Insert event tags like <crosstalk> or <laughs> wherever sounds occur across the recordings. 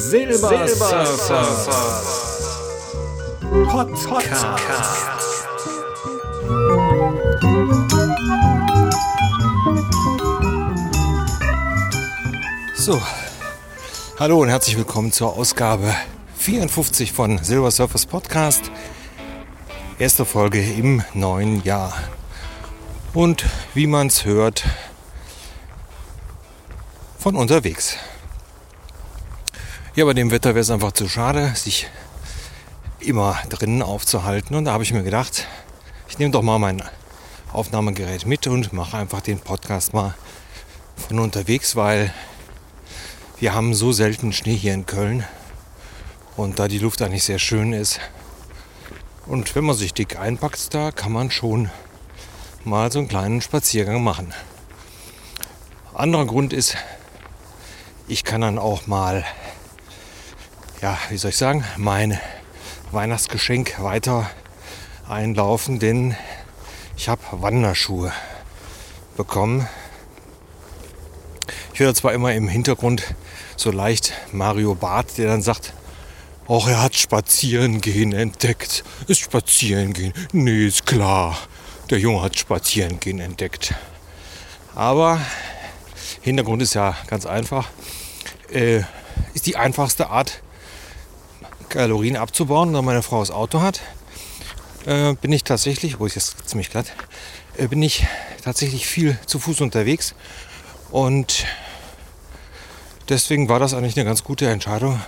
Silbersurfer Podcast. So, hallo und herzlich willkommen zur Ausgabe 54 von Silver Surfers Podcast. Erste Folge im neuen Jahr. Und wie man es hört, von unterwegs. Ja, bei dem Wetter wäre es einfach zu schade, sich immer drinnen aufzuhalten. Und da habe ich mir gedacht, ich nehme doch mal mein Aufnahmegerät mit und mache einfach den Podcast mal von unterwegs, weil wir haben so selten Schnee hier in Köln. Und da die Luft eigentlich sehr schön ist. Und wenn man sich dick einpackt, da kann man schon mal so einen kleinen Spaziergang machen. Anderer Grund ist, ich kann dann auch mal, ja, wie soll ich sagen, mein Weihnachtsgeschenk weiter einlaufen, denn ich habe Wanderschuhe bekommen. Ich höre zwar immer im Hintergrund so leicht Mario Barth, der dann sagt, auch er hat Spazierengehen entdeckt. Ist Spazierengehen? Nee, ist klar. Der Junge hat Spazierengehen entdeckt. Aber Hintergrund ist ja ganz einfach äh, ist die einfachste Art, Kalorien abzubauen, da meine Frau das Auto hat. Äh, bin ich tatsächlich, wo ist jetzt ziemlich glatt, äh, bin ich tatsächlich viel zu Fuß unterwegs und deswegen war das eigentlich eine ganz gute Entscheidung,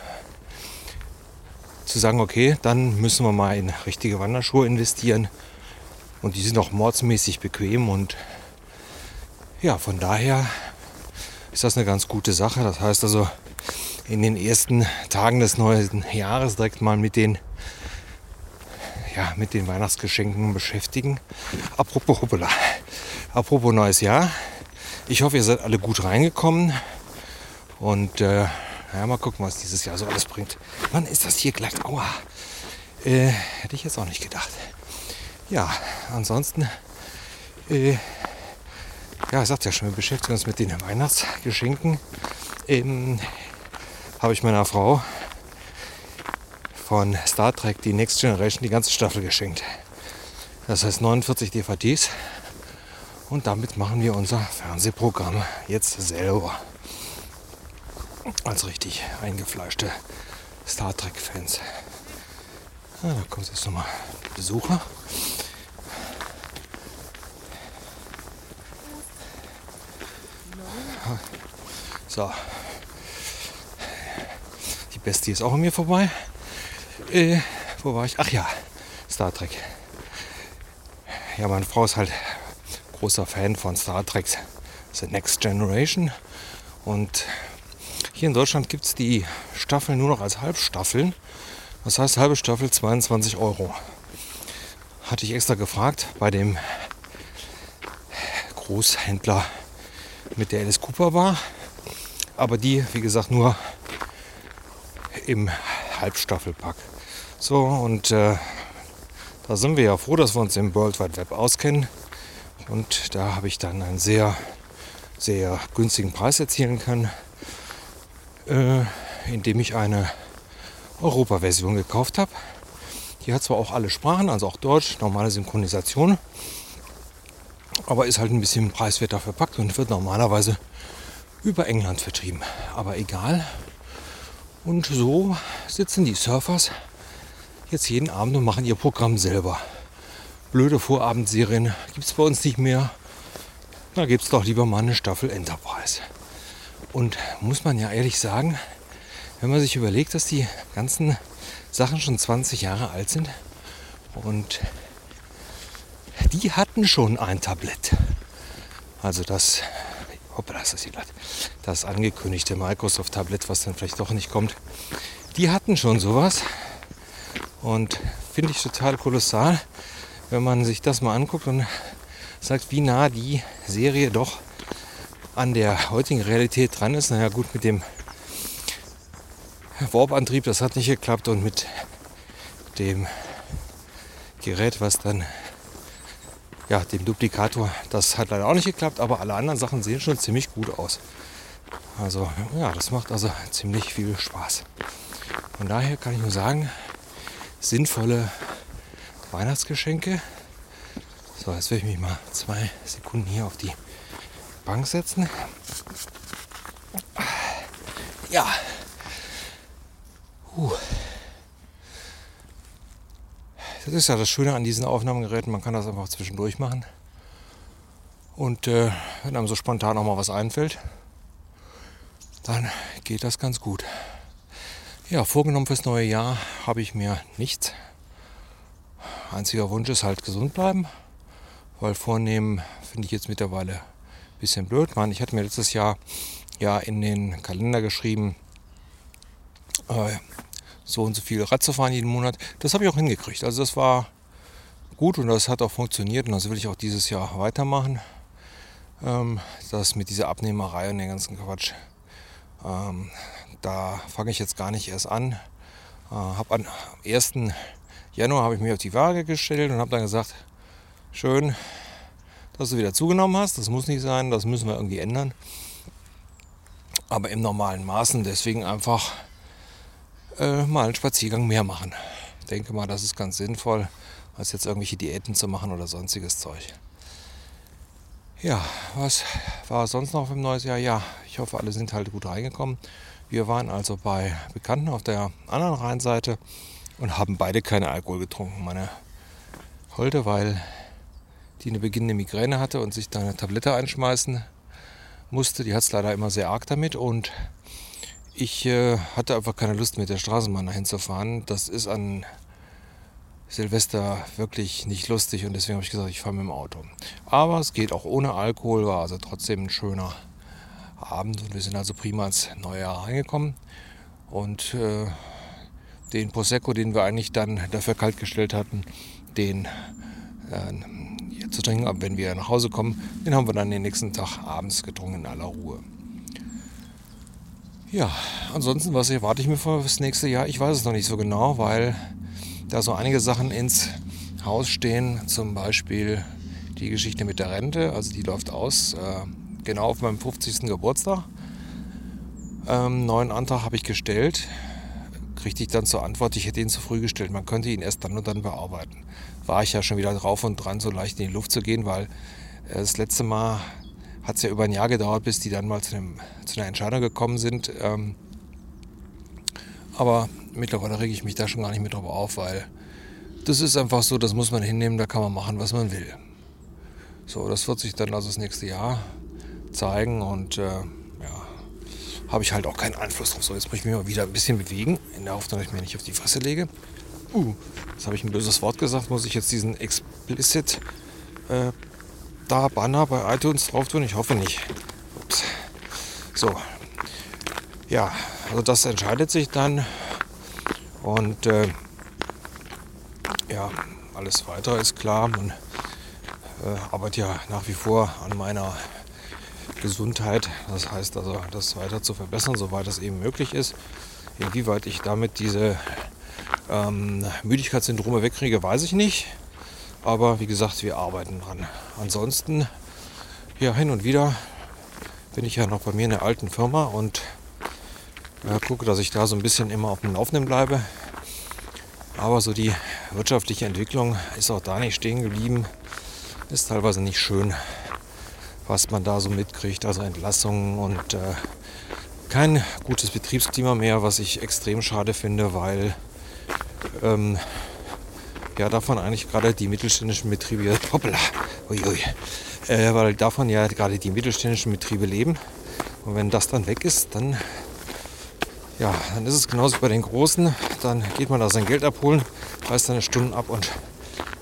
zu sagen, okay, dann müssen wir mal in richtige Wanderschuhe investieren und die sind auch mordsmäßig bequem und ja, von daher ist das eine ganz gute Sache. Das heißt also, in den ersten Tagen des neuen Jahres direkt mal mit den, ja, mit den Weihnachtsgeschenken beschäftigen. Apropos hoppala, apropos neues Jahr. Ich hoffe, ihr seid alle gut reingekommen. Und äh, ja, mal gucken, was dieses Jahr so alles bringt. Wann ist das hier gleich? Aua. Äh, hätte ich jetzt auch nicht gedacht. Ja, ansonsten äh, ja, ich sagte ja schon, wir beschäftigen uns mit den Weihnachtsgeschenken. Ähm, habe ich meiner Frau von Star Trek die Next Generation die ganze Staffel geschenkt. Das heißt 49 DVDs. Und damit machen wir unser Fernsehprogramm jetzt selber. Als richtig eingefleischte Star Trek-Fans. Ah, da kommt jetzt nochmal Besucher. So. Bestie ist auch an mir vorbei. Äh, wo war ich? Ach ja, Star Trek. Ja, meine Frau ist halt großer Fan von Star Trek The Next Generation. Und hier in Deutschland gibt es die Staffeln nur noch als Halbstaffeln. Das heißt, halbe Staffel 22 Euro. Hatte ich extra gefragt bei dem Großhändler, mit der Alice Cooper war aber die, wie gesagt, nur im Halbstaffelpack. So, und äh, da sind wir ja froh, dass wir uns im World Wide Web auskennen. Und da habe ich dann einen sehr, sehr günstigen Preis erzielen können, äh, indem ich eine Europa-Version gekauft habe. Die hat zwar auch alle Sprachen, also auch Deutsch, normale Synchronisation, aber ist halt ein bisschen preiswerter verpackt und wird normalerweise über England vertrieben. Aber egal. Und so sitzen die Surfers jetzt jeden Abend und machen ihr Programm selber. Blöde Vorabendserien gibt es bei uns nicht mehr. Da gibt es doch lieber mal eine Staffel Enterprise. Und muss man ja ehrlich sagen, wenn man sich überlegt, dass die ganzen Sachen schon 20 Jahre alt sind und die hatten schon ein Tablett. Also das hoppla, ist das hier glatt, das angekündigte Microsoft-Tablet, was dann vielleicht doch nicht kommt, die hatten schon sowas. Und finde ich total kolossal, wenn man sich das mal anguckt und sagt, wie nah die Serie doch an der heutigen Realität dran ist. Naja gut, mit dem Warp-Antrieb, das hat nicht geklappt und mit dem Gerät, was dann ja, dem Duplikator, das hat leider auch nicht geklappt, aber alle anderen Sachen sehen schon ziemlich gut aus. Also ja, das macht also ziemlich viel Spaß. Von daher kann ich nur sagen, sinnvolle Weihnachtsgeschenke. So, jetzt werde ich mich mal zwei Sekunden hier auf die Bank setzen. Ja. Uh. Das ist ja das Schöne an diesen Aufnahmegeräten, man kann das einfach zwischendurch machen. Und äh, wenn einem so spontan auch mal was einfällt, dann geht das ganz gut. Ja, vorgenommen fürs neue Jahr habe ich mir nichts. Einziger Wunsch ist halt gesund bleiben, weil vornehmen finde ich jetzt mittlerweile ein bisschen blöd. Man, ich hatte mir letztes Jahr ja in den Kalender geschrieben, äh, so und so viel Rad zu fahren jeden Monat. Das habe ich auch hingekriegt. Also das war gut und das hat auch funktioniert und das will ich auch dieses Jahr weitermachen. Ähm, das mit dieser Abnehmerei und den ganzen Quatsch, ähm, da fange ich jetzt gar nicht erst an. Äh, hab am 1. Januar habe ich mich auf die Waage gestellt und habe dann gesagt, schön, dass du wieder zugenommen hast. Das muss nicht sein, das müssen wir irgendwie ändern. Aber im normalen Maßen, deswegen einfach äh, mal einen Spaziergang mehr machen. Ich denke mal, das ist ganz sinnvoll, als jetzt irgendwelche Diäten zu machen oder sonstiges Zeug. Ja, was war sonst noch im neues Jahr? Ja, ich hoffe, alle sind halt gut reingekommen. Wir waren also bei Bekannten auf der anderen Rheinseite und haben beide keinen Alkohol getrunken. Meine Holde, weil die eine beginnende Migräne hatte und sich da eine Tablette einschmeißen musste. Die hat es leider immer sehr arg damit und ich äh, hatte einfach keine Lust mit der Straßenbahn dahin zu fahren. Das ist an Silvester wirklich nicht lustig und deswegen habe ich gesagt, ich fahre mit dem Auto. Aber es geht auch ohne Alkohol, war also trotzdem ein schöner Abend und wir sind also prima ins neue Jahr reingekommen. Und äh, den Prosecco, den wir eigentlich dann dafür kaltgestellt hatten, den äh, zu trinken, aber wenn wir nach Hause kommen, den haben wir dann den nächsten Tag abends getrunken in aller Ruhe. Ja, ansonsten, was erwarte ich mir für das nächste Jahr? Ich weiß es noch nicht so genau, weil da so einige Sachen ins Haus stehen. Zum Beispiel die Geschichte mit der Rente, also die läuft aus, äh, genau auf meinem 50. Geburtstag. Ähm, neuen Antrag habe ich gestellt. Kriegte ich dann zur Antwort, ich hätte ihn zu früh gestellt. Man könnte ihn erst dann und dann bearbeiten. War ich ja schon wieder drauf und dran, so leicht in die Luft zu gehen, weil äh, das letzte Mal hat es ja über ein Jahr gedauert, bis die dann mal zu, einem, zu einer Entscheidung gekommen sind. Ähm, aber mittlerweile rege ich mich da schon gar nicht mehr drauf auf, weil das ist einfach so, das muss man hinnehmen, da kann man machen, was man will. So, das wird sich dann also das nächste Jahr zeigen und äh, ja, habe ich halt auch keinen Einfluss drauf. So, jetzt muss ich mich mal wieder ein bisschen bewegen, in der Hoffnung, dass ich mir nicht auf die Fresse lege. Uh, jetzt habe ich ein böses Wort gesagt, muss ich jetzt diesen Explicit äh, da Banner bei iTunes drauf tun? Ich hoffe nicht. Ups. So. Ja, also das entscheidet sich dann. Und äh, ja, alles weitere ist klar. Man äh, arbeitet ja nach wie vor an meiner Gesundheit. Das heißt also, das weiter zu verbessern, soweit es eben möglich ist. Inwieweit ich damit diese ähm, Müdigkeitssyndrome wegkriege, weiß ich nicht. Aber wie gesagt, wir arbeiten dran. Ansonsten, ja, hin und wieder bin ich ja noch bei mir in der alten Firma und ja, gucke, dass ich da so ein bisschen immer auf dem Laufenden bleibe. Aber so die wirtschaftliche Entwicklung ist auch da nicht stehen geblieben. Ist teilweise nicht schön, was man da so mitkriegt. Also Entlassungen und äh, kein gutes Betriebsklima mehr, was ich extrem schade finde, weil ähm, ja davon eigentlich gerade die mittelständischen Betriebe, <laughs> hoppla, uiui, äh, weil davon ja gerade die mittelständischen Betriebe leben. Und wenn das dann weg ist, dann, ja, dann ist es genauso bei den Großen. Dann geht man da sein Geld abholen, reißt seine Stunden ab und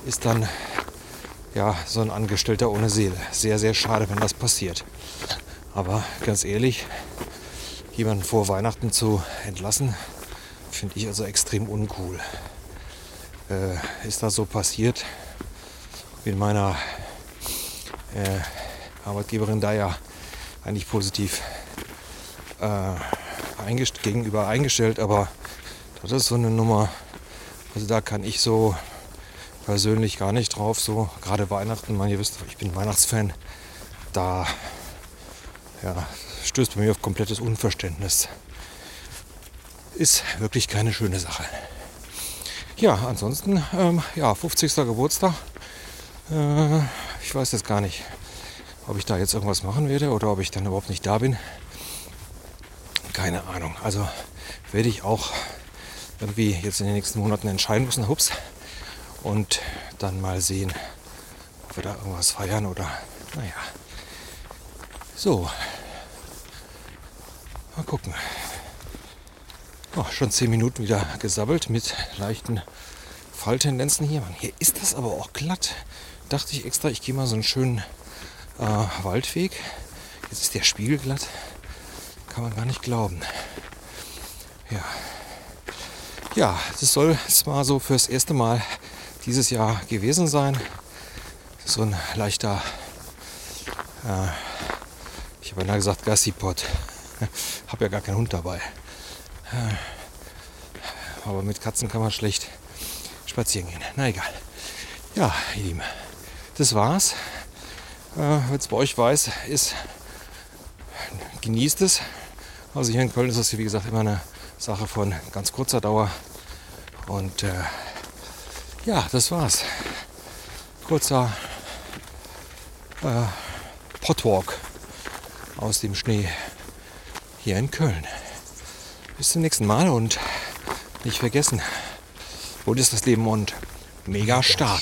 ist dann ja, so ein Angestellter ohne Seele. Sehr, sehr schade, wenn das passiert. Aber ganz ehrlich, jemanden vor Weihnachten zu entlassen, finde ich also extrem uncool äh, ist das so passiert. Bin meiner äh, Arbeitgeberin da ja eigentlich positiv äh, eingest gegenüber eingestellt, aber das ist so eine Nummer, also da kann ich so persönlich gar nicht drauf, so gerade Weihnachten, man, ihr wisst, ich bin Weihnachtsfan, da ja, stößt bei mir auf komplettes Unverständnis. Ist wirklich keine schöne Sache. Ja, ansonsten, ähm, ja, 50. Geburtstag. Äh, ich weiß jetzt gar nicht, ob ich da jetzt irgendwas machen werde oder ob ich dann überhaupt nicht da bin. Keine Ahnung. Also werde ich auch irgendwie jetzt in den nächsten Monaten entscheiden müssen, hups. Und dann mal sehen, ob wir da irgendwas feiern oder naja. So. Mal gucken. Oh, schon zehn Minuten wieder gesabbelt mit leichten Falltendenzen hier. Mann, hier ist das aber auch glatt. Dachte ich extra, ich gehe mal so einen schönen äh, Waldweg. Jetzt ist der Spiegel glatt. Kann man gar nicht glauben. Ja. Ja, das soll mal so fürs erste Mal dieses Jahr gewesen sein. So ein leichter, äh, ich habe ja gesagt Gassipot. <laughs> habe ja gar keinen Hund dabei. Aber mit Katzen kann man schlecht spazieren gehen. Na egal. Ja, ihr Lieben, das war's. Äh, Wenn es bei euch weiß, ist, genießt es. Also hier in Köln ist das wie gesagt immer eine Sache von ganz kurzer Dauer. Und äh, ja, das war's. Kurzer äh, Potwalk aus dem Schnee hier in Köln. Bis zum nächsten Mal und nicht vergessen, wo ist das Leben und mega stark.